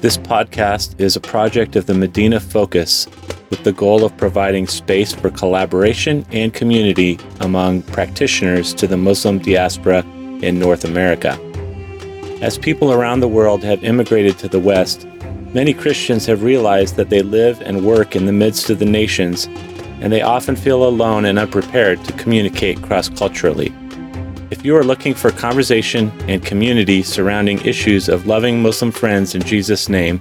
This podcast is a project of the Medina Focus with the goal of providing space for collaboration and community among practitioners to the Muslim diaspora in North America. As people around the world have immigrated to the West, many Christians have realized that they live and work in the midst of the nations, and they often feel alone and unprepared to communicate cross culturally. If you are looking for conversation and community surrounding issues of loving Muslim friends in Jesus' name,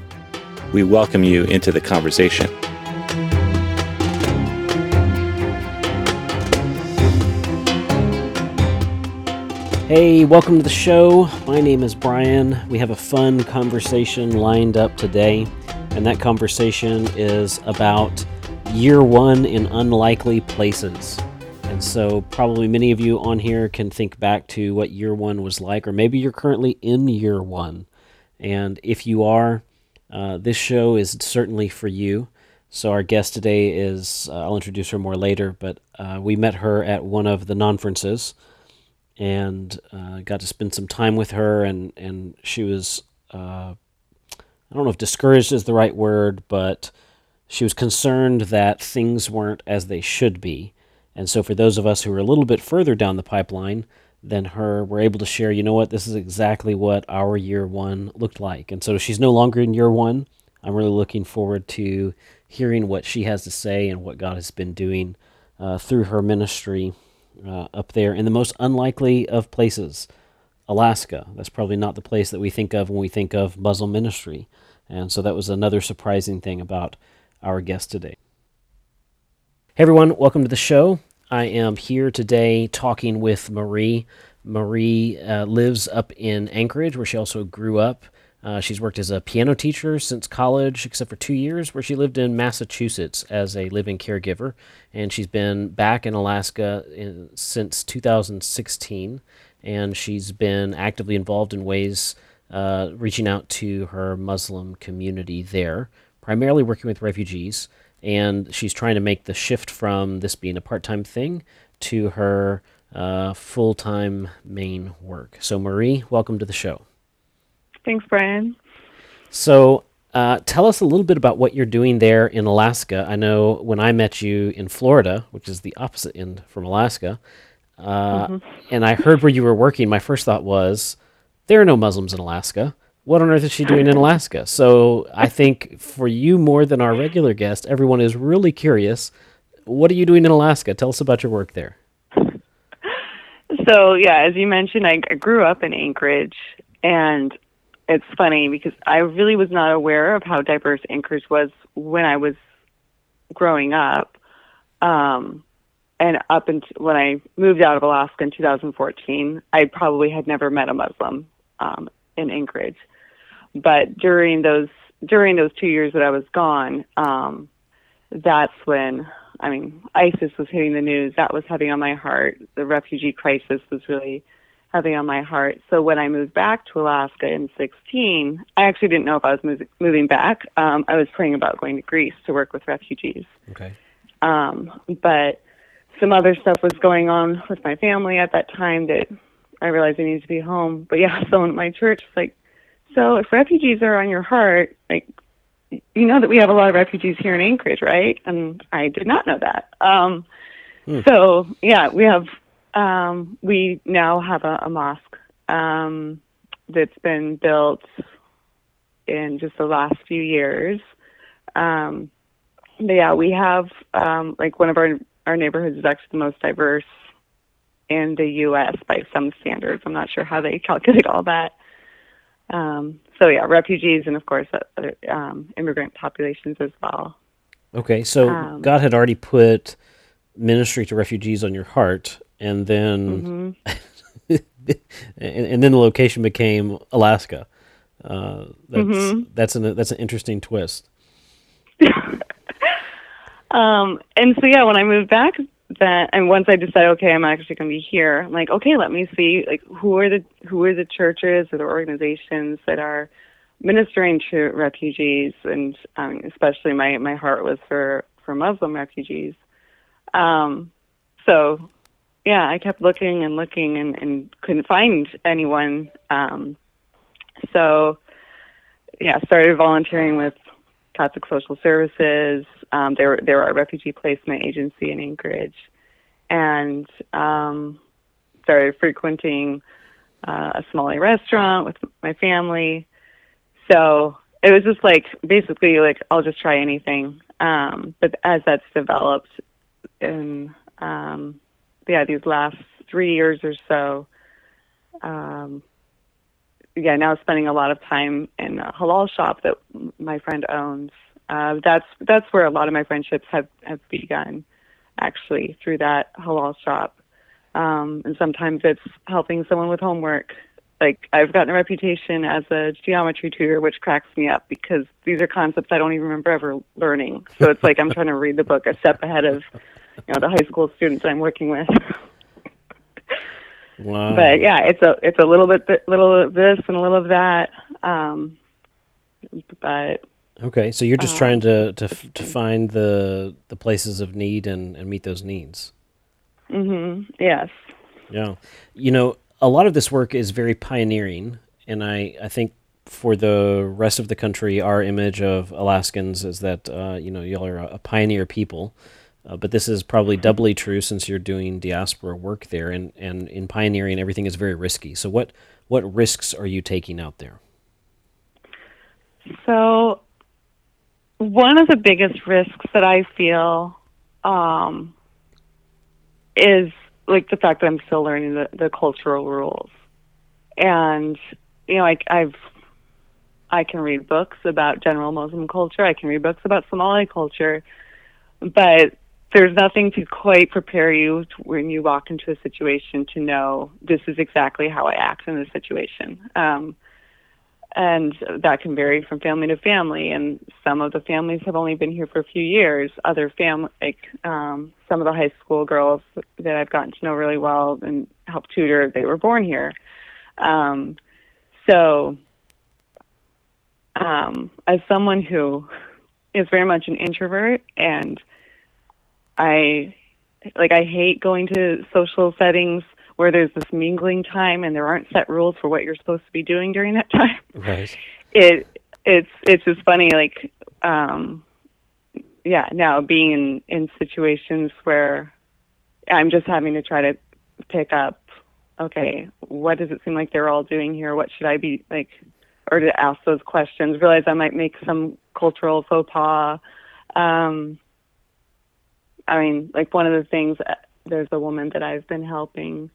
we welcome you into the conversation. Hey, welcome to the show. My name is Brian. We have a fun conversation lined up today, and that conversation is about year one in unlikely places. So, probably many of you on here can think back to what year one was like, or maybe you're currently in year one. And if you are, uh, this show is certainly for you. So, our guest today is, uh, I'll introduce her more later, but uh, we met her at one of the conferences and uh, got to spend some time with her, and, and she was, uh, I don't know if discouraged is the right word, but she was concerned that things weren't as they should be and so, for those of us who are a little bit further down the pipeline than her, we're able to share, you know what, this is exactly what our year one looked like. And so, she's no longer in year one. I'm really looking forward to hearing what she has to say and what God has been doing uh, through her ministry uh, up there in the most unlikely of places, Alaska. That's probably not the place that we think of when we think of Muslim ministry. And so, that was another surprising thing about our guest today. Hey everyone, welcome to the show. I am here today talking with Marie. Marie uh, lives up in Anchorage, where she also grew up. Uh, she's worked as a piano teacher since college, except for two years, where she lived in Massachusetts as a living caregiver. And she's been back in Alaska in, since 2016. And she's been actively involved in ways uh, reaching out to her Muslim community there, primarily working with refugees and she's trying to make the shift from this being a part-time thing to her uh, full-time main work. So, Marie, welcome to the show. Thanks, Brian. So, uh, tell us a little bit about what you're doing there in Alaska. I know when I met you in Florida, which is the opposite end from Alaska, uh, mm-hmm. and I heard where you were working, my first thought was, there are no Muslims in Alaska what on earth is she doing in Alaska? So I think for you more than our regular guest, everyone is really curious. What are you doing in Alaska? Tell us about your work there. So yeah, as you mentioned, I, I grew up in Anchorage, and it's funny because I really was not aware of how diverse Anchorage was when I was growing up. Um, and up until when I moved out of Alaska in 2014, I probably had never met a Muslim um, in Anchorage but during those during those two years that I was gone, um, that's when I mean ISIS was hitting the news. That was heavy on my heart. The refugee crisis was really heavy on my heart. So when I moved back to Alaska in 16, I actually didn't know if I was moving, moving back. Um, I was praying about going to Greece to work with refugees. Okay. Um, but some other stuff was going on with my family at that time that I realized I needed to be home. But yeah, someone at my church was like, so if refugees are on your heart, like you know that we have a lot of refugees here in Anchorage, right? And I did not know that. Um, hmm. So yeah, we have um, we now have a, a mosque um, that's been built in just the last few years. Um, but yeah, we have um, like one of our our neighborhoods is actually the most diverse in the U.S. by some standards. I'm not sure how they calculate all that. Um, so yeah, refugees and of course other um, immigrant populations as well. Okay, so um, God had already put ministry to refugees on your heart, and then mm-hmm. and, and, then the location became Alaska. Uh, that's mm-hmm. that's an that's an interesting twist. um, and so yeah, when I moved back that and once I decided, okay, I'm actually going to be here. I'm like, okay, let me see, like, who are the who are the churches or the organizations that are ministering to refugees, and um, especially my my heart was for for Muslim refugees. Um, so, yeah, I kept looking and looking and, and couldn't find anyone. Um, so, yeah, started volunteering with Catholic Social Services. Um, they were they were a refugee placement agency in Anchorage, and um, started frequenting uh, a small restaurant with my family. So it was just like basically like I'll just try anything. Um, but as that's developed, in um, yeah these last three years or so, um, yeah now spending a lot of time in a halal shop that my friend owns. Uh, that's that's where a lot of my friendships have have begun, actually through that halal shop. Um, and sometimes it's helping someone with homework like I've gotten a reputation as a geometry tutor, which cracks me up because these are concepts I don't even remember ever learning. So it's like I'm trying to read the book a step ahead of you know the high school students I'm working with. wow. But yeah, it's a it's a little bit little of this and a little of that. Um, but okay, so you're just um, trying to, to to find the the places of need and and meet those needs. Mm-hmm. Yes. Yeah. You know, a lot of this work is very pioneering, and I, I think for the rest of the country, our image of Alaskans is that uh, you know y'all are a pioneer people, uh, but this is probably doubly true since you're doing diaspora work there, and, and in pioneering, everything is very risky. So what what risks are you taking out there? So, one of the biggest risks that I feel um, is like the fact that I'm still learning the, the cultural rules. And, you know, I, I've, I can read books about general Muslim culture. I can read books about Somali culture, but there's nothing to quite prepare you when you walk into a situation to know this is exactly how I act in this situation. Um, and that can vary from family to family. And some of the families have only been here for a few years. Other family, like um some of the high school girls that I've gotten to know really well and help tutor they were born here. Um so um as someone who is very much an introvert and I like I hate going to social settings where there's this mingling time and there aren't set rules for what you're supposed to be doing during that time. Right. It it's it's just funny like um yeah, now being in in situations where I'm just having to try to pick up okay, what does it seem like they're all doing here? What should I be like or to ask those questions, realize I might make some cultural faux pas. Um I mean, like one of the things there's a woman that I've been helping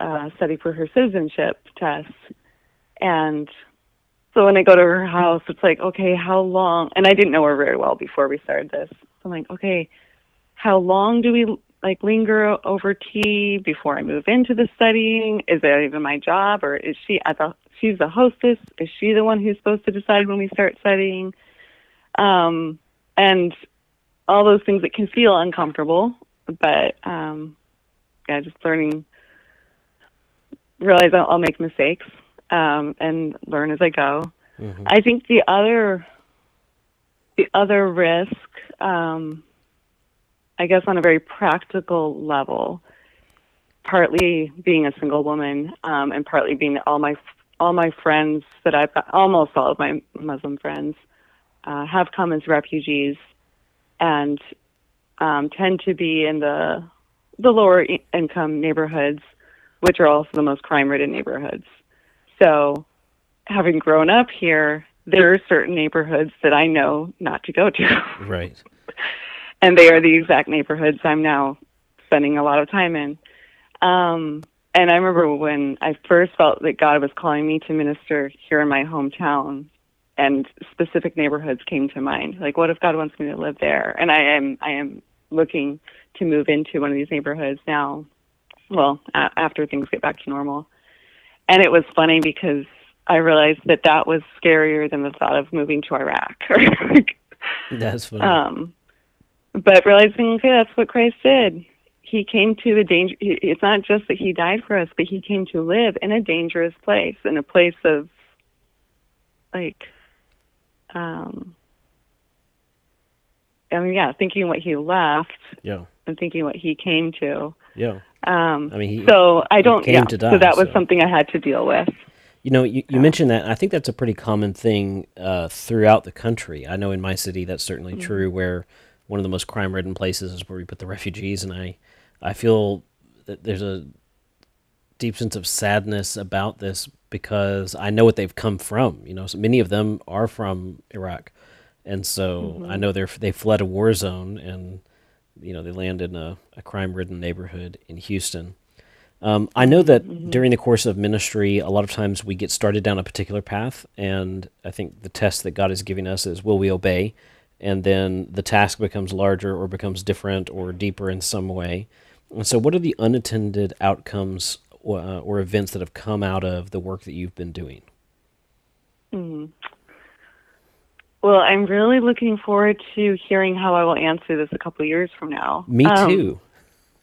uh, study for her citizenship test. And so when I go to her house, it's like, okay, how long? And I didn't know her very well before we started this. So I'm like, okay, how long do we like linger over tea before I move into the studying? Is that even my job, or is she at the? She's the hostess. Is she the one who's supposed to decide when we start studying? Um, and all those things that can feel uncomfortable, but um, yeah, just learning realize I'll, I'll make mistakes um, and learn as I go. Mm-hmm. I think the other the other risk, um, I guess, on a very practical level, partly being a single woman um, and partly being all my all my friends that I've got, almost all of my Muslim friends uh, have come as refugees and um, tend to be in the the lower income neighborhoods which are also the most crime ridden neighborhoods. So, having grown up here, there are certain neighborhoods that I know not to go to. Right. and they are the exact neighborhoods I'm now spending a lot of time in. Um, and I remember when I first felt that God was calling me to minister here in my hometown, and specific neighborhoods came to mind. Like, what if God wants me to live there? And I am, I am looking to move into one of these neighborhoods now well, a- after things get back to normal. And it was funny because I realized that that was scarier than the thought of moving to Iraq. That's funny. um, but realizing, okay, that's what Christ did. He came to a danger. It's not just that he died for us, but he came to live in a dangerous place, in a place of, like, um, I mean, yeah, thinking what he left yeah. and thinking what he came to. Yeah. Um, I mean, he- so I don't. came yeah. to die, so that was so- something I had to deal with. You know, you, you mentioned that. I think that's a pretty common thing uh, throughout the country. I know in my city that's certainly mm-hmm. true. Where one of the most crime-ridden places is where we put the refugees, and I, I feel that there's a deep sense of sadness about this because I know what they've come from. You know, so many of them are from Iraq, and so mm-hmm. I know they're they fled a war zone and you know they land in a, a crime-ridden neighborhood in Houston. Um, I know that mm-hmm. during the course of ministry, a lot of times we get started down a particular path, and I think the test that God is giving us is will we obey? And then the task becomes larger or becomes different or deeper in some way. And so, what are the unintended outcomes or, uh, or events that have come out of the work that you've been doing? Mm-hmm. Well, I'm really looking forward to hearing how I will answer this a couple of years from now. Me um, too.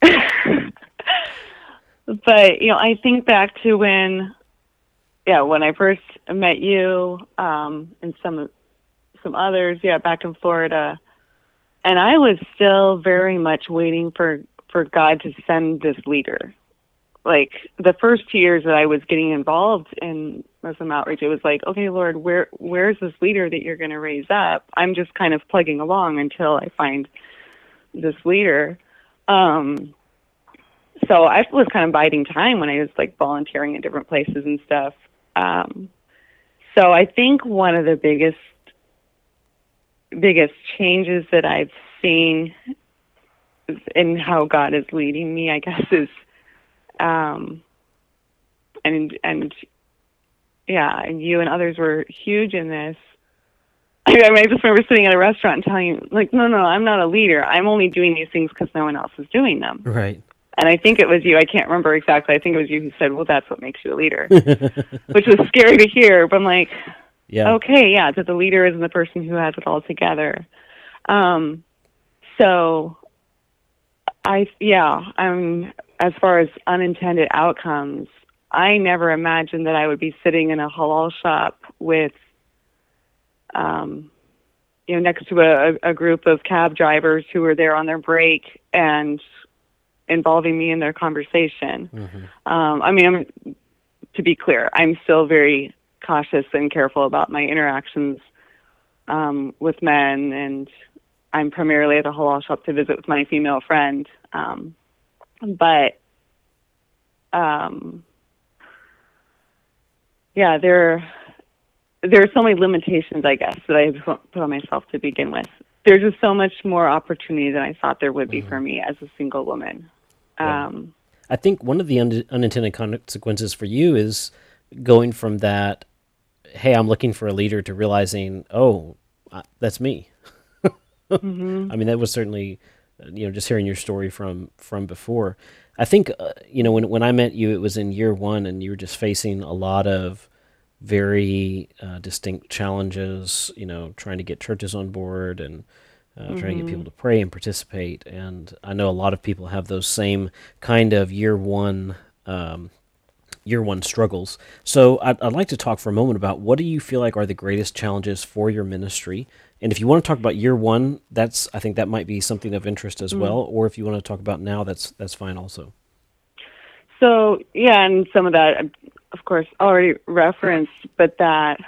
but you know, I think back to when, yeah, when I first met you um, and some some others, yeah, back in Florida, and I was still very much waiting for for God to send this leader like the first two years that I was getting involved in Muslim outreach, it was like, okay, Lord, where where's this leader that you're going to raise up? I'm just kind of plugging along until I find this leader. Um, so I was kind of biding time when I was like volunteering at different places and stuff. Um, so I think one of the biggest biggest changes that I've seen in how God is leading me, I guess, is um, and and yeah, and you and others were huge in this. I mean, I just remember sitting at a restaurant and telling you, like, no, no, I'm not a leader. I'm only doing these things because no one else is doing them. Right. And I think it was you. I can't remember exactly. I think it was you who said, "Well, that's what makes you a leader," which was scary to hear. But I'm like, yeah, okay, yeah, that the leader isn't the person who has it all together. Um, so I, yeah, I'm as far as unintended outcomes, I never imagined that I would be sitting in a halal shop with, um, you know, next to a, a group of cab drivers who were there on their break and involving me in their conversation. Mm-hmm. Um, I mean, I'm, to be clear, I'm still very cautious and careful about my interactions um, with men, and I'm primarily at a halal shop to visit with my female friend. Um, but um, yeah, there there are so many limitations, I guess, that I put on myself to begin with. There's just so much more opportunity than I thought there would be mm-hmm. for me as a single woman. Yeah. Um, I think one of the un- unintended consequences for you is going from that, hey, I'm looking for a leader, to realizing, oh, uh, that's me. mm-hmm. I mean, that was certainly you know just hearing your story from from before i think uh, you know when when i met you it was in year one and you were just facing a lot of very uh, distinct challenges you know trying to get churches on board and uh, mm-hmm. trying to get people mm-hmm. to pray and participate and i know a lot of people have those same kind of year one um, year one struggles so I'd, I'd like to talk for a moment about what do you feel like are the greatest challenges for your ministry and if you want to talk about year one, that's I think that might be something of interest as mm well. Or if you want to talk about now, that's that's fine also. So yeah, and some of that, of course, already referenced, but that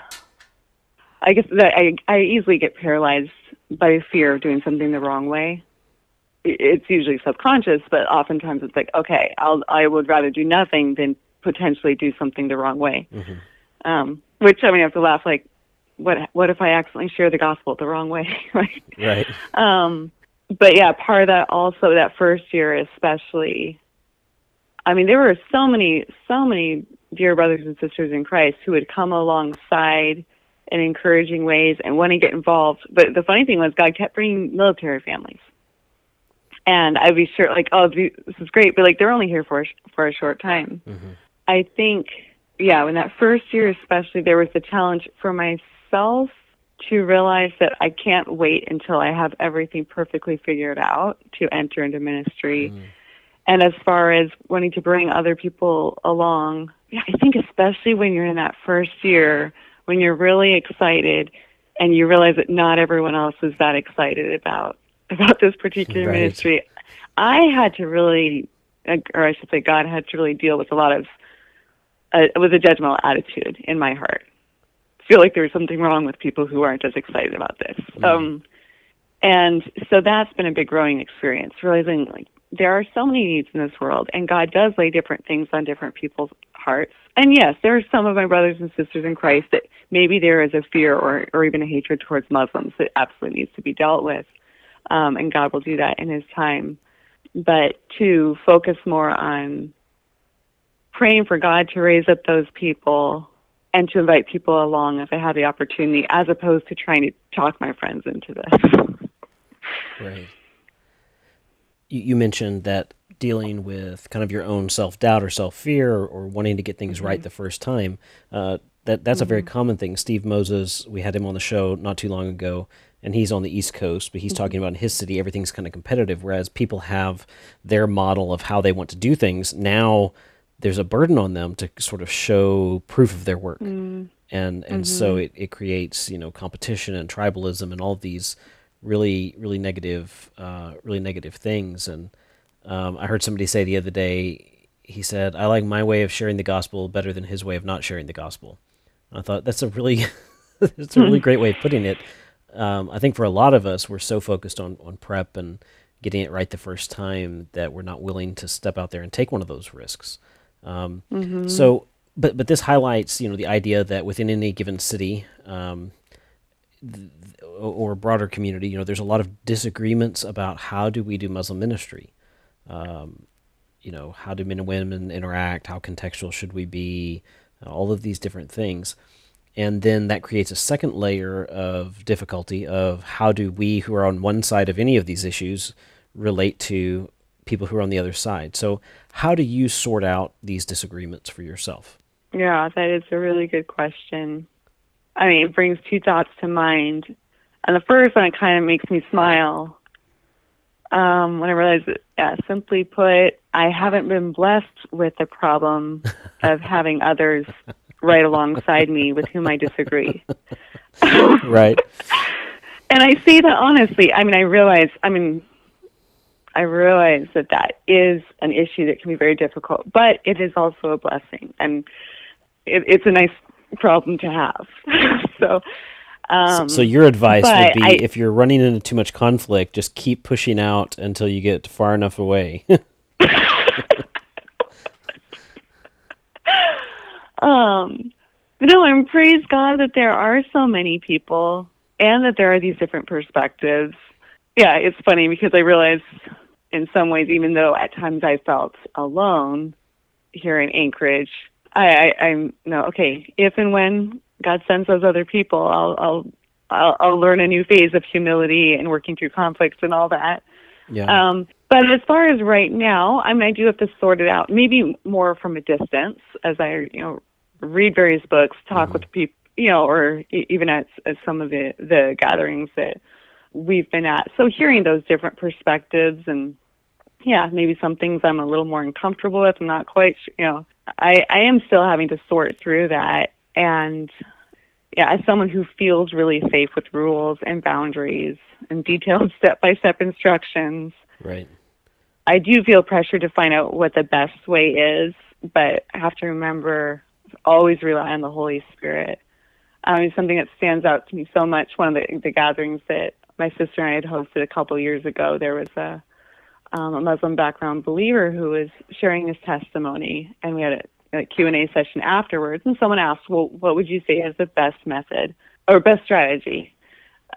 I guess that I I easily get paralyzed by fear of doing something the wrong way. It's usually subconscious, but oftentimes it's like, okay, I'll I would rather do nothing than potentially do something the wrong way. Mm-hmm. Um, which I mean, I have to laugh like what what if I accidentally share the gospel the wrong way, right? Right. Um, but yeah, part of that also that first year especially. I mean, there were so many so many dear brothers and sisters in Christ who would come alongside in encouraging ways and want to get involved. But the funny thing was, God kept bringing military families, and I'd be sure like, oh, this is great, but like they're only here for a, for a short time. Mm-hmm. I think, yeah, in that first year especially, there was the challenge for myself myself to realize that I can't wait until I have everything perfectly figured out to enter into ministry. Mm. And as far as wanting to bring other people along, yeah, I think especially when you're in that first year, when you're really excited and you realize that not everyone else is that excited about about this particular right. ministry. I had to really or I should say God had to really deal with a lot of a, it was a judgmental attitude in my heart. Feel like there's something wrong with people who aren't as excited about this. Mm. Um, and so that's been a big growing experience, realizing like there are so many needs in this world, and God does lay different things on different people's hearts. And yes, there are some of my brothers and sisters in Christ that maybe there is a fear or, or even a hatred towards Muslims that absolutely needs to be dealt with. Um, and God will do that in His time. But to focus more on praying for God to raise up those people and to invite people along if I have the opportunity, as opposed to trying to talk my friends into this. Right. You, you mentioned that dealing with kind of your own self doubt or self fear or, or, wanting to get things mm-hmm. right the first time. Uh, that that's mm-hmm. a very mm-hmm. common thing. Steve Moses, we had him on the show not too long ago, and he's on the East Coast, but he's mm-hmm. talking about in his city everything's kind of competitive, whereas people have their model of how they want to do things. Now there's a burden on them to sort of show proof of their work. Mm. And and so mm-hmm. it, it creates, you know, competition and tribalism and all these really, really negative uh, really negative things. And um, I heard somebody say the other day, he said, I like my way of sharing the gospel better than his way of not sharing the gospel. And I thought that's a really that's a really great way of putting it. Um, I think for a lot of us, we're so focused on, on prep and getting it right the first time that we're not willing to step out there and take one of those risks. Um, mm-hmm. So, but but this highlights you know the idea that within any given city um, th- or broader community, you know, there's a lot of disagreements about how do we do Muslim ministry. Um, you know, how do men and women interact? How contextual should we be? All of these different things. And then that creates a second layer of difficulty of how do we who are on one side of any of these issues relate to people who are on the other side. So, how do you sort out these disagreements for yourself? Yeah, that is a really good question. I mean, it brings two thoughts to mind. And the first one, it kind of makes me smile um, when I realized that, yeah, simply put, I haven't been blessed with the problem of having others right alongside me with whom I disagree. right. And I say that honestly. I mean, I realize, I mean, I realize that that is an issue that can be very difficult, but it is also a blessing, and it, it's a nice problem to have. so, um, so, so, your advice would be, I, if you're running into too much conflict, just keep pushing out until you get far enough away. um, no, and praise God that there are so many people and that there are these different perspectives. Yeah, it's funny because I realize in some ways, even though at times I felt alone here in Anchorage, I, I, I'm no okay. If and when God sends those other people, I'll, I'll I'll, I'll learn a new phase of humility and working through conflicts and all that. Yeah. Um, but as far as right now, I mean, I do have to sort it out. Maybe more from a distance as I, you know, read various books, talk mm-hmm. with people, you know, or even at, at some of the the gatherings that we've been at. So hearing those different perspectives and yeah, maybe some things I'm a little more uncomfortable with. I'm not quite, you know, I I am still having to sort through that and yeah, as someone who feels really safe with rules and boundaries and detailed step by step instructions. Right. I do feel pressure to find out what the best way is, but I have to remember always rely on the Holy Spirit. Um, something that stands out to me so much. One of the, the gatherings that my sister and I had hosted a couple of years ago, there was a, um, a Muslim background believer who was sharing his testimony, and we had a a Q&A session afterwards, and someone asked, "Well, what would you say is the best method or best strategy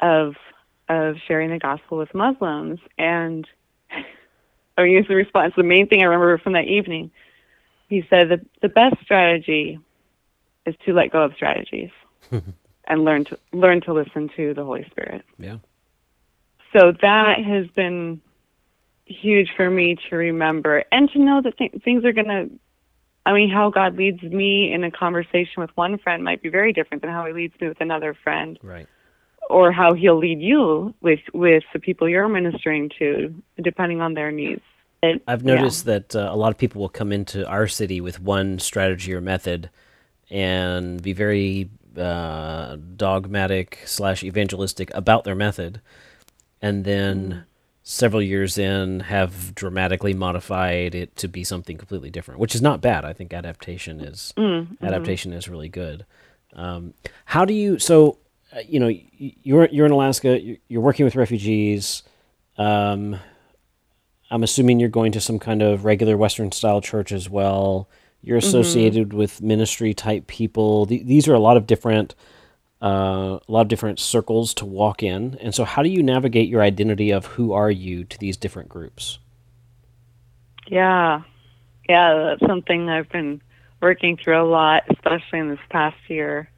of of sharing the gospel with Muslims?" And I use the response. The main thing I remember from that evening, he said that the best strategy is to let go of strategies and learn to learn to listen to the Holy Spirit. Yeah. So that has been huge for me to remember and to know that th- things are going to I mean, how God leads me in a conversation with one friend might be very different than how He leads me with another friend. Right. Or how He'll lead you with with the people you're ministering to, depending on their needs. It, I've noticed yeah. that uh, a lot of people will come into our city with one strategy or method, and be very uh, dogmatic slash evangelistic about their method, and then. Mm several years in have dramatically modified it to be something completely different, which is not bad. I think adaptation is mm-hmm. adaptation is really good. Um, how do you so uh, you know you're you're in Alaska, you're working with refugees. Um, I'm assuming you're going to some kind of regular Western style church as well. You're mm-hmm. associated mm-hmm. with ministry type people. Th- these are a lot of different uh, a lot of different circles to walk in. And so, how do you navigate your identity of who are you to these different groups? Yeah, yeah, that's something I've been working through a lot, especially in this past year.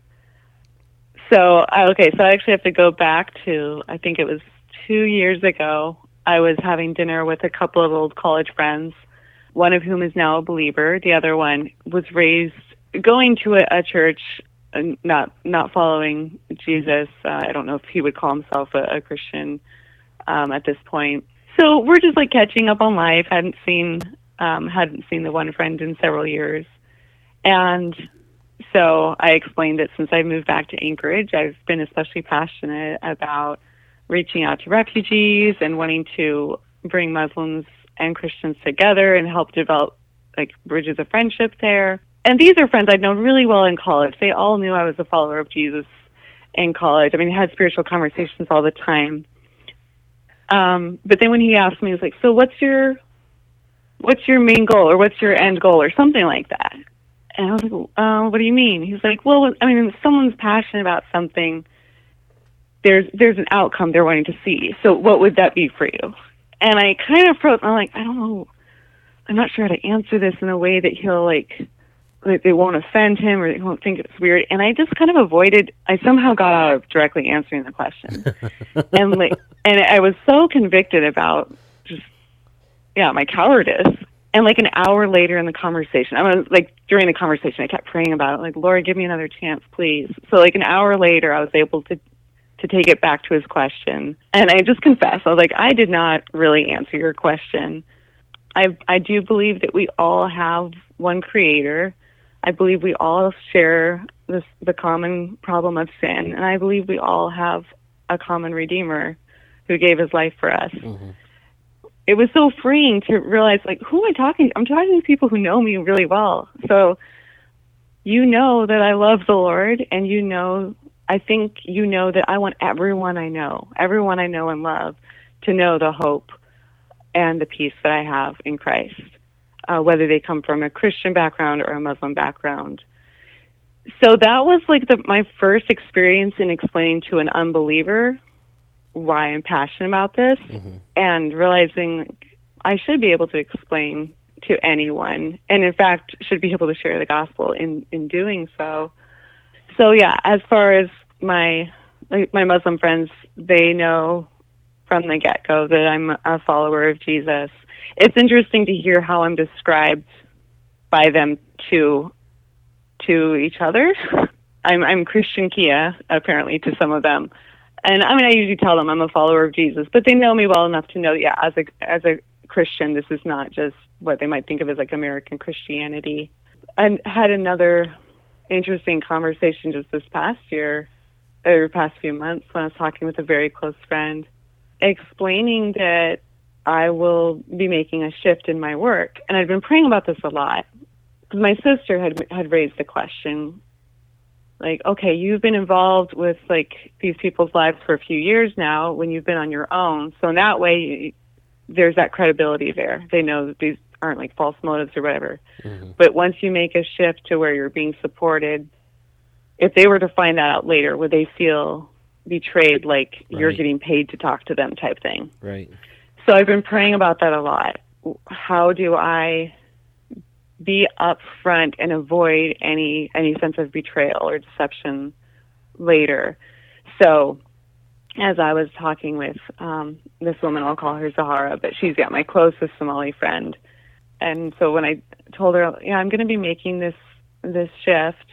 So, okay, so I actually have to go back to I think it was two years ago. I was having dinner with a couple of old college friends, one of whom is now a believer. The other one was raised going to a, a church not not following Jesus. Uh, I don't know if he would call himself a, a Christian um, at this point. So we're just like catching up on life. hadn't seen um, hadn't seen the one friend in several years, and so I explained that since I moved back to Anchorage, I've been especially passionate about reaching out to refugees and wanting to bring Muslims and Christians together and help develop like bridges of friendship there and these are friends I'd known really well in college. They all knew I was a follower of Jesus in college. I mean, I had spiritual conversations all the time. Um, but then when he asked me, he was like, "So what's your what's your main goal, or what's your end goal, or something like that?" And I was like, uh, "What do you mean?" He's like, "Well, I mean, if someone's passionate about something, there's there's an outcome they're wanting to see. So what would that be for you?" And I kind of froze. I'm like, I don't know. I'm not sure how to answer this in a way that he'll like they won't offend him or they won't think it's weird. And I just kind of avoided. I somehow got out of directly answering the question, and like, and I was so convicted about just yeah my cowardice. And like an hour later in the conversation, I was like during the conversation, I kept praying about it, like Lord, give me another chance, please. So like an hour later, I was able to to take it back to his question, and I just confessed, I was like, I did not really answer your question. I I do believe that we all have one creator I believe we all share this, the common problem of sin, and I believe we all have a common Redeemer who gave his life for us. Mm-hmm. It was so freeing to realize, like, who am I talking to? I'm talking to people who know me really well. So you know that I love the Lord, and you know, I think you know that I want everyone I know, everyone I know and love, to know the hope and the peace that I have in Christ uh, whether they come from a Christian background or a Muslim background. So that was like the, my first experience in explaining to an unbeliever why I'm passionate about this mm-hmm. and realizing I should be able to explain to anyone and in fact should be able to share the gospel in in doing so. So yeah, as far as my like my Muslim friends, they know from the get-go that I'm a follower of Jesus it's interesting to hear how I'm described by them to to each other. I'm I'm Christian Kia apparently to some of them, and I mean I usually tell them I'm a follower of Jesus, but they know me well enough to know yeah as a as a Christian this is not just what they might think of as like American Christianity. I had another interesting conversation just this past year or past few months when I was talking with a very close friend, explaining that I will be making a shift in my work. And I'd been praying about this a lot because my sister had had raised the question like okay you've been involved with like these people's lives for a few years now when you've been on your own so in that way there's that credibility there they know that these aren't like false motives or whatever mm-hmm. but once you make a shift to where you're being supported if they were to find that out later would they feel betrayed like right. you're getting paid to talk to them type thing right so I've been praying about that a lot. How do I be upfront and avoid any any sense of betrayal or deception later? So as I was talking with um, this woman, I'll call her Zahara, but she's yeah my closest Somali friend. And so when I told her, yeah, I'm going to be making this this shift,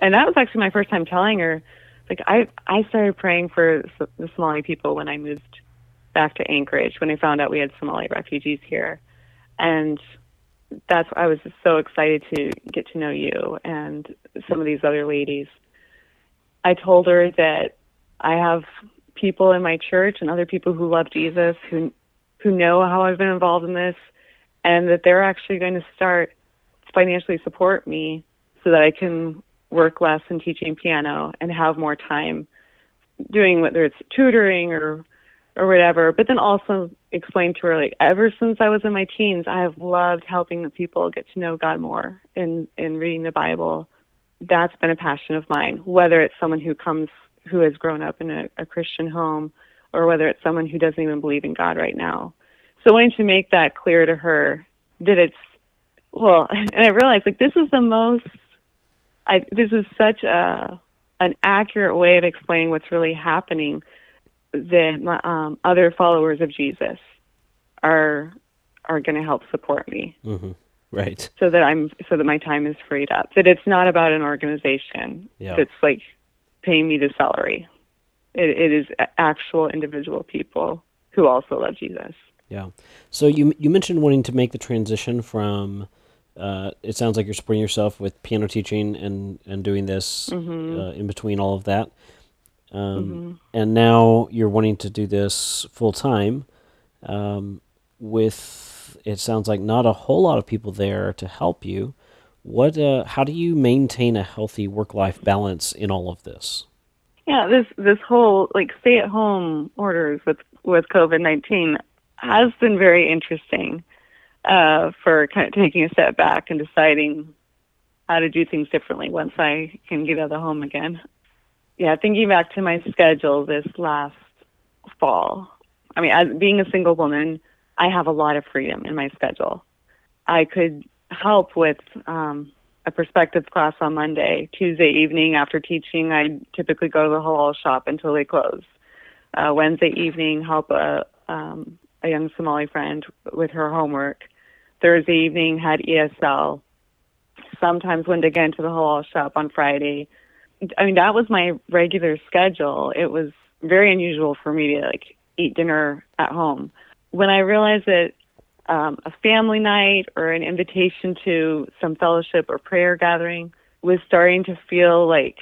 and that was actually my first time telling her. Like I I started praying for the Somali people when I moved back to Anchorage when I found out we had Somali refugees here. And that's why I was so excited to get to know you and some of these other ladies. I told her that I have people in my church and other people who love Jesus who who who know how I've been involved in this, and that they're actually going to start financially support me so that I can work less in teaching piano and have more time doing whether it's tutoring or or whatever. But then also explain to her like ever since I was in my teens, I have loved helping people get to know God more in in reading the Bible. That's been a passion of mine. Whether it's someone who comes who has grown up in a, a Christian home, or whether it's someone who doesn't even believe in God right now. So wanting to make that clear to her that it's well, and I realized like this is the most. I this is such a an accurate way of explaining what's really happening that um, other followers of Jesus are are going to help support me. Mm-hmm. Right. So that I'm so that my time is freed up. That it's not about an organization Yeah. that's like paying me the salary. It, it is actual individual people who also love Jesus. Yeah. So you you mentioned wanting to make the transition from. Uh, it sounds like you're supporting yourself with piano teaching and and doing this uh, in between all of that. Um, And now you're wanting to do this full time. Um, with it sounds like not a whole lot of people there to help you. What? Uh, how do you maintain a healthy work life balance in all of this? Yeah, this this whole like stay at home orders with with COVID nineteen has been very interesting uh, for kind of taking a step back and deciding how to do things differently once I can get out of the home again. Yeah, thinking back to my schedule this last fall. I mean, as being a single woman, I have a lot of freedom in my schedule. I could help with um, a perspective class on Monday. Tuesday evening after teaching, I typically go to the halal shop until they close. Uh, Wednesday evening, help a, um, a young Somali friend with her homework. Thursday evening, had ESL. Sometimes went again to the halal shop on Friday. I mean, that was my regular schedule. It was very unusual for me to like eat dinner at home. When I realized that um, a family night or an invitation to some fellowship or prayer gathering was starting to feel like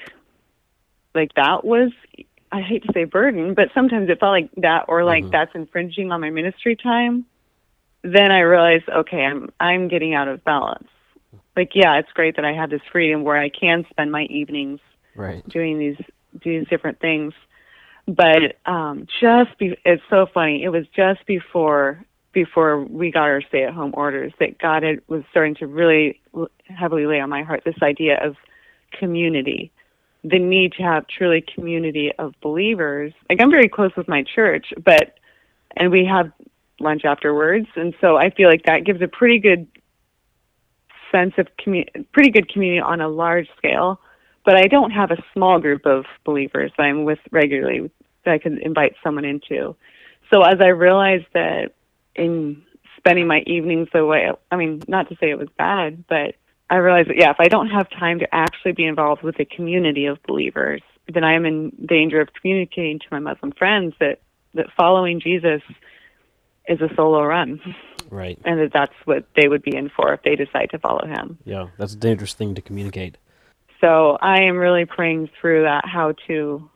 like that was I hate to say burden, but sometimes it felt like that or like that's infringing on my ministry time. Then I realized, okay, I'm I'm getting out of balance. Like, yeah, it's great that I have this freedom where I can spend my evenings Right. doing these these different things. But um, just be, it's so funny. It was just before before we got our stay at home orders that God had, was starting to really heavily lay on my heart this idea of community, the need to have truly community of believers. Like I'm very close with my church, but and we have lunch afterwards, and so I feel like that gives a pretty good sense of commu- pretty good community on a large scale but I don't have a small group of believers that I'm with regularly that I could invite someone into. So as I realized that in spending my evenings the way, I mean, not to say it was bad, but I realized that, yeah, if I don't have time to actually be involved with a community of believers, then I am in danger of communicating to my Muslim friends that, that following Jesus is a solo run Right. and that that's what they would be in for if they decide to follow him. Yeah. That's a dangerous thing to communicate. So I am really praying through that how to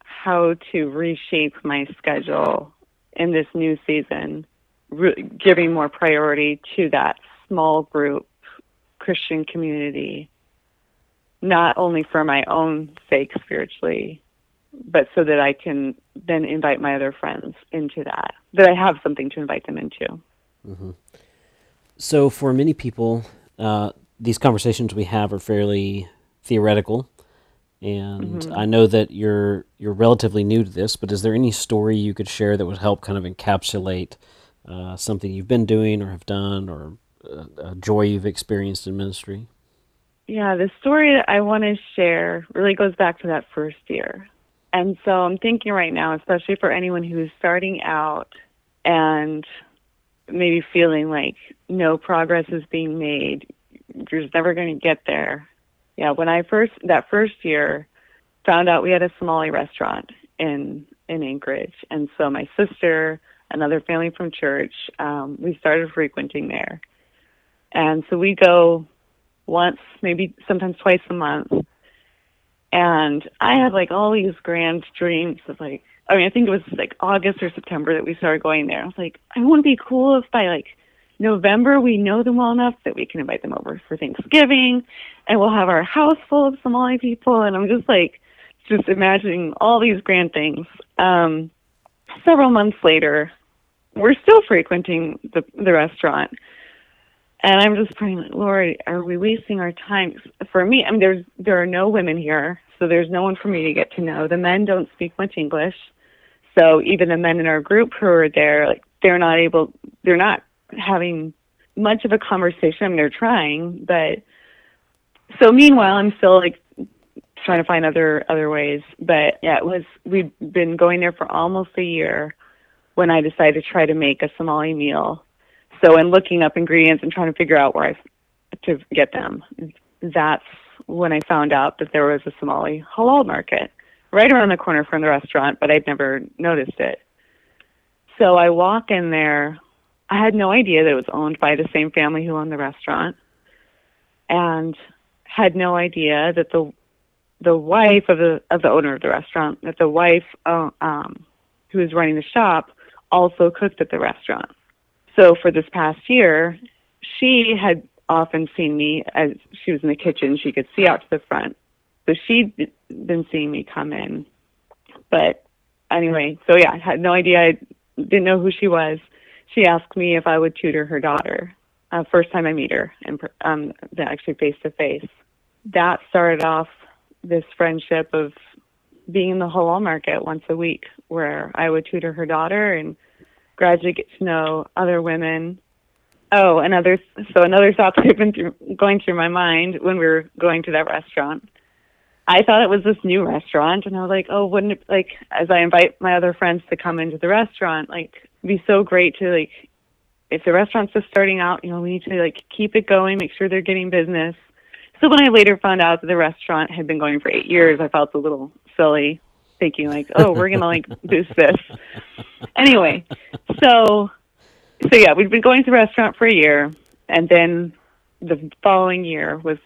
how to reshape my schedule in this new season, re- giving more priority to that small group Christian community, not only for my own sake spiritually, but so that I can then invite my other friends into that, that I have something to invite them into. Mhm. So, for many people, uh, these conversations we have are fairly theoretical, and I know that you're you're relatively new to this. But is there any story you could share that would help kind of encapsulate uh, something you've been doing or have done, or uh, a joy you've experienced in ministry? Yeah, the story that I want to share really goes back to that first year. And so I'm thinking right now, especially for anyone who is starting out and maybe feeling like no progress is being made, you're just never going to get there. Yeah, when I first, that first year, found out we had a Somali restaurant in, in Anchorage. And so my sister, another family from church, um, we started frequenting there. And so we go once, maybe sometimes twice a month. And I had like all these grand dreams of like I mean, I think it was like August or September that we started going there. I was like, I want to be cool if by like November we know them well enough that we can invite them over for Thanksgiving and we'll have our house full of Somali people. And I'm just like, just imagining all these grand things. Um, several months later, we're still frequenting the, the restaurant. And I'm just praying, like, Lord, are we wasting our time? For me, I mean, there's there are no women here, so there's no one for me to get to know. The men don't speak much English, so even the men in our group who are there, like, they're not able, they're not having much of a conversation. I they're trying, but so meanwhile, I'm still like trying to find other other ways. But yeah, it was we've been going there for almost a year when I decided to try to make a Somali meal. So in looking up ingredients and trying to figure out where I to get them, that's when I found out that there was a Somali halal market right around the corner from the restaurant, but I'd never noticed it. So I walk in there. I had no idea that it was owned by the same family who owned the restaurant, and had no idea that the the wife of the of the owner of the restaurant, that the wife uh, um, who was running the shop, also cooked at the restaurant. So for this past year, she had often seen me as she was in the kitchen. She could see out to the front, so she'd been seeing me come in. But anyway, so yeah, I had no idea. I didn't know who she was. She asked me if I would tutor her daughter. Uh, first time I meet her, and um, actually face to face. That started off this friendship of being in the halal market once a week, where I would tutor her daughter and gradually get to know other women. Oh, another so another thought that had been through, going through my mind when we were going to that restaurant. I thought it was this new restaurant, and I was like, oh, wouldn't it like as I invite my other friends to come into the restaurant, like it'd be so great to like if the restaurant's just starting out, you know, we need to like keep it going, make sure they're getting business. So when I later found out that the restaurant had been going for eight years, I felt a little silly, thinking like, oh, we're gonna like boost this. Anyway, so so yeah, we'd been going to the restaurant for a year, and then the following year was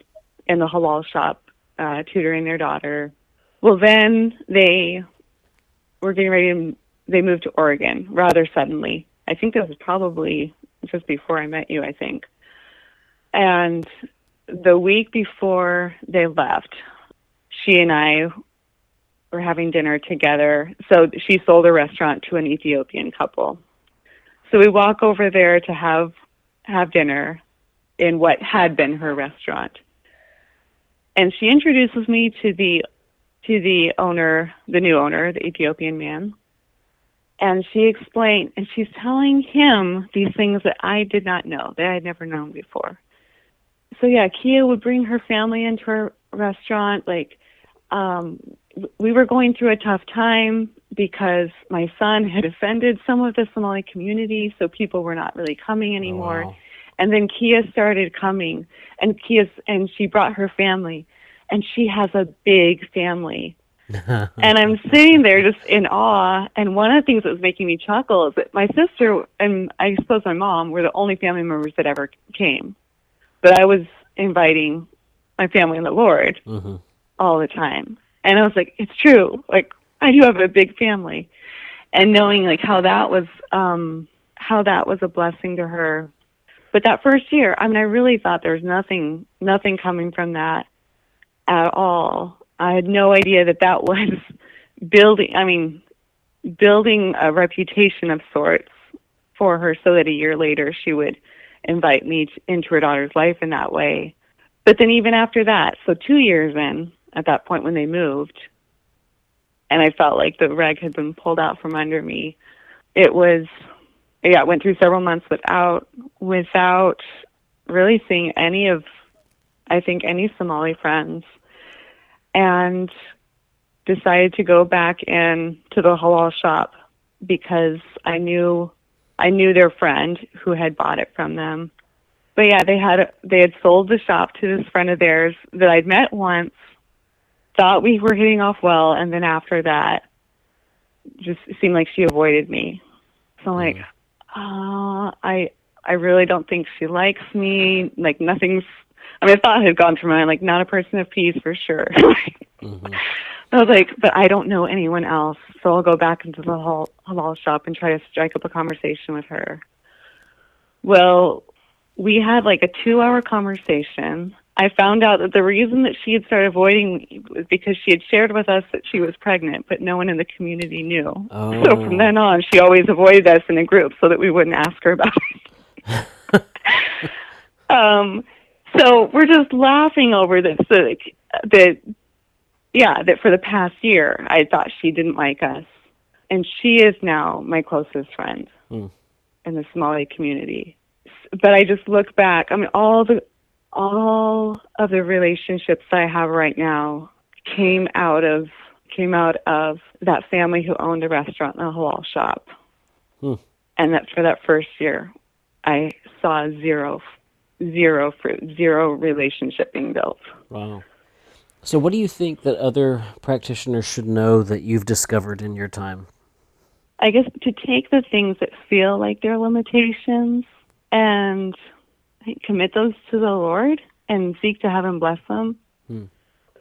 in the halal shop uh, tutoring their daughter. Well, then they were getting ready to they moved to Oregon rather suddenly. I think that was probably just before I met you, I think. And the week before they left, she and I were having dinner together. So she sold a restaurant to an Ethiopian couple. So we walk over there to have have dinner in what had been her restaurant. And she introduces me to the to the owner, the new owner, the Ethiopian man. And she explained and she's telling him these things that I did not know, that I had never known before so yeah, Kia would bring her family into her restaurant. Like, um, we were going through a tough time because my son had offended some of the Somali community, so people were not really coming anymore. Oh, wow. And then Kia started coming, and Kia and she brought her family, and she has a big family. and I'm sitting there just in awe. And one of the things that was making me chuckle is that my sister and I suppose my mom were the only family members that ever came but I was inviting my family and the Lord mm-hmm. all the time. And I was like, it's true. Like I do have a big family. And knowing like how that was um how that was a blessing to her. But that first year, I mean I really thought there was nothing nothing coming from that at all. I had no idea that that was building I mean building a reputation of sorts for her so that a year later she would invite me to, into her daughter's life in that way. But then even after that, so two years in, at that point when they moved, and I felt like the rug had been pulled out from under me. It was, yeah, I went through several months without, without really seeing any of, I think, any Somali friends, and decided to go back in to the halal shop because I knew I knew their friend who had bought it from them. But yeah, they had they had sold the shop to this friend of theirs that I'd met once. Thought we were hitting off well, and then after that, just seemed like she avoided me. So I'm like, uh, I I really don't think she likes me. Like nothing's. I mean, a thought it had gone through my mind, like not a person of peace for sure. mm-hmm. I was like, but I don't know anyone else so I'll go back into the halal, halal shop and try to strike up a conversation with her. Well, we had like a two hour conversation. I found out that the reason that she had started avoiding me was because she had shared with us that she was pregnant, but no one in the community knew. Oh. So from then on, she always avoided us in a group so that we wouldn't ask her about it. um, so we're just laughing over this. That, that, yeah, that for the past year, I thought she didn't like us, and she is now my closest friend Hmm. in the Somali community. But I just look back. I mean, all the all of the relationships I have right now came out of came out of that family who owned a restaurant and a halal shop. Hmm. And that for that first year, I saw zero, zero fruit, zero relationship being built. Wow. So, what do you think that other practitioners should know that you've discovered in your time? I guess to take the things that feel like they're limitations and commit those to the Lord and seek to have Him bless them. Hmm.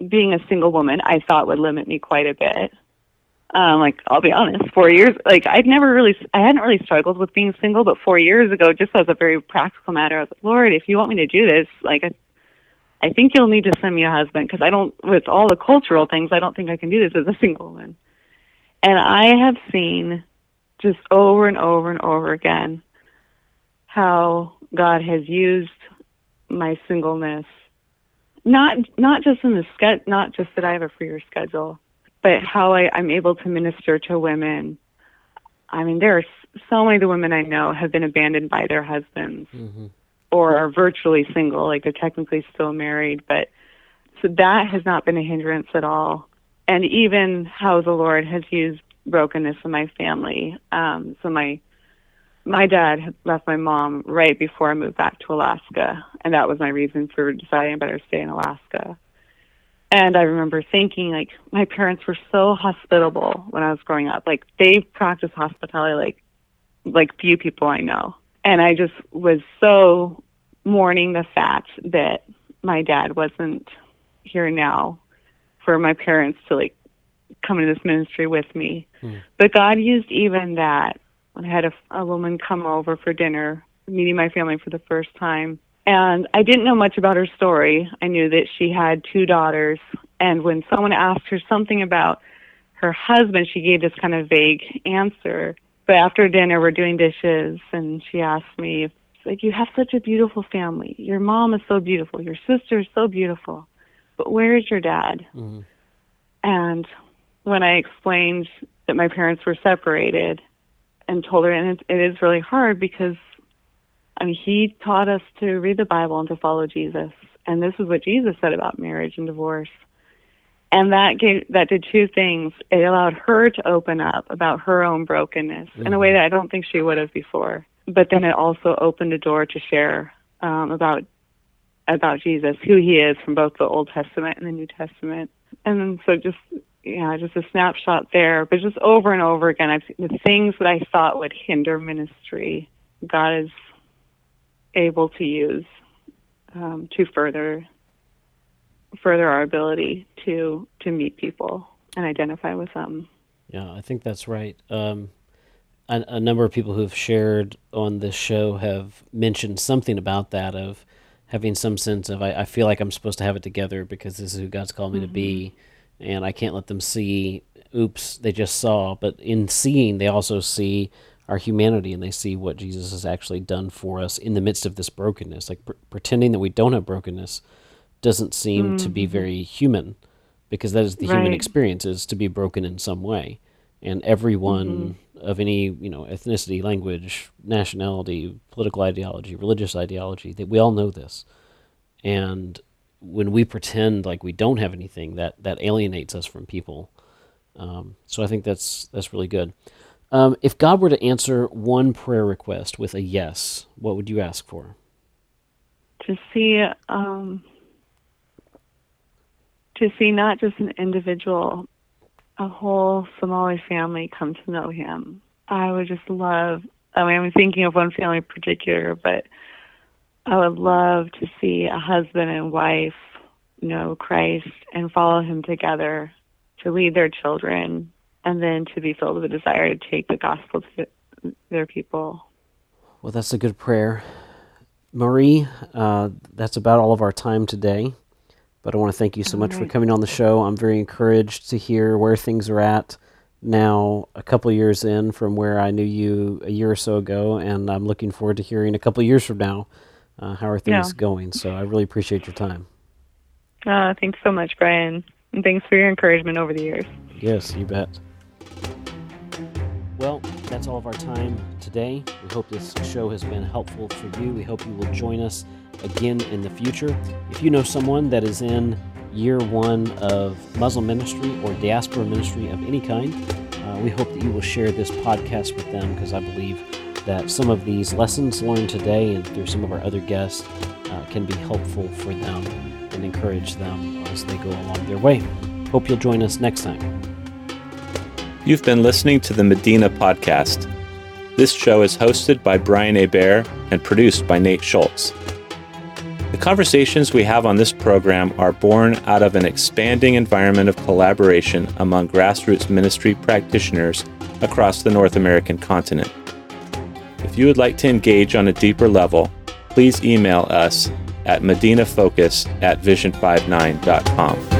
Being a single woman, I thought would limit me quite a bit. Um, like I'll be honest, four years, like I'd never really, I hadn't really struggled with being single, but four years ago, just as a very practical matter, I was like, Lord, if you want me to do this, like, I, I think you'll need to send me a husband because I don't, with all the cultural things, I don't think I can do this as a single woman. And I have seen just over and over and over again how God has used my singleness, not not just in the sched, not just that I have a freer schedule, but how I, I'm able to minister to women. I mean, there are so many of the women I know have been abandoned by their husbands Mm-hmm. or are virtually single, like they're technically still married, but so that has not been a hindrance at all. And even how the Lord has used brokenness in my family. Um, so my my dad had left my mom right before I moved back to Alaska, and that was my reason for deciding I better stay in Alaska. And I remember thinking, like, my parents were so hospitable when I was growing up. Like, they practiced hospitality like, like few people I know. And I just was so mourning the fact that my dad wasn't here now for my parents to like come into this ministry with me. Hmm. But God used even that. I had a, a woman come over for dinner, meeting my family for the first time. And I didn't know much about her story. I knew that she had two daughters. And when someone asked her something about her husband, she gave this kind of vague answer. But after dinner, we're doing dishes, and she asked me, like, you have such a beautiful family. Your mom is so beautiful. Your sister is so beautiful. But where is your dad? Mhm. And when I explained that my parents were separated and told her, and it, it is really hard because, I mean, he taught us to read the Bible and to follow Jesus. And this is what Jesus said about marriage and divorce. And that gave, that did two things. It allowed her to open up about her own brokenness in a way that I don't think she would have before. But then it also opened a door to share um, about about Jesus, who he is from both the Old Testament and the New Testament. And then so just yeah, just a snapshot there, but just over and over again, I've seen the things that I thought would hinder ministry, God is able to use um, to further further our ability to to meet people and identify with them. Yeah, I think that's right. Um, a, a number of people who've shared on this show have mentioned something about that of having some sense of I, I feel like I'm supposed to have it together because this is who God's called me to be, and I can't let them see. Oops, they just saw. But in seeing, they also see our humanity and they see what Jesus has actually done for us in the midst of this brokenness. Like pr- pretending that we don't have brokenness doesn't seem to be very human because that is the human experience is to be broken in some way. And everyone of any you know ethnicity language nationality political ideology religious ideology that we all know this. And when we pretend like we don't have anything that that alienates us from people. Um, so i think that's that's really good um, if god were to answer one prayer request with a yes what would you ask for to see um, to see not just an individual, a whole Somali family come to know him. I would just love. I mean, I'm thinking of one family in particular, but I would love to see a husband and wife know Christ and follow him together to lead their children and then to be filled with a desire to take the gospel to their people. Well, that's a good prayer. Marie, uh, that's about all of our time today. But I want to thank you so much right. for coming on the show. I'm very encouraged to hear where things are at now, a couple years in from where I knew you a year or so ago, and I'm looking forward to hearing a couple years from now uh, how are things yeah. going. So I really appreciate your time. Uh, thanks so much, Brian. And thanks for your encouragement over the years. Yes, you bet. Well, that's all of our time today. We hope this show has been helpful for you. We hope you will join us again in the future. If you know someone that is in year one of Muslim ministry or diaspora ministry of any kind, uh, we hope that you will share this podcast with them because I believe that some of these lessons learned today and through some of our other guests uh, can be helpful for them and encourage them as they go along their way. Hope you'll join us next time. You've been listening to the Medina Podcast. This show is hosted by Brian Hebert and produced by Nate Schultz. The conversations we have on this program are born out of an expanding environment of collaboration among grassroots ministry practitioners across the North American continent. If you would like to engage on a deeper level, please email us at medinafocus at vision59.com.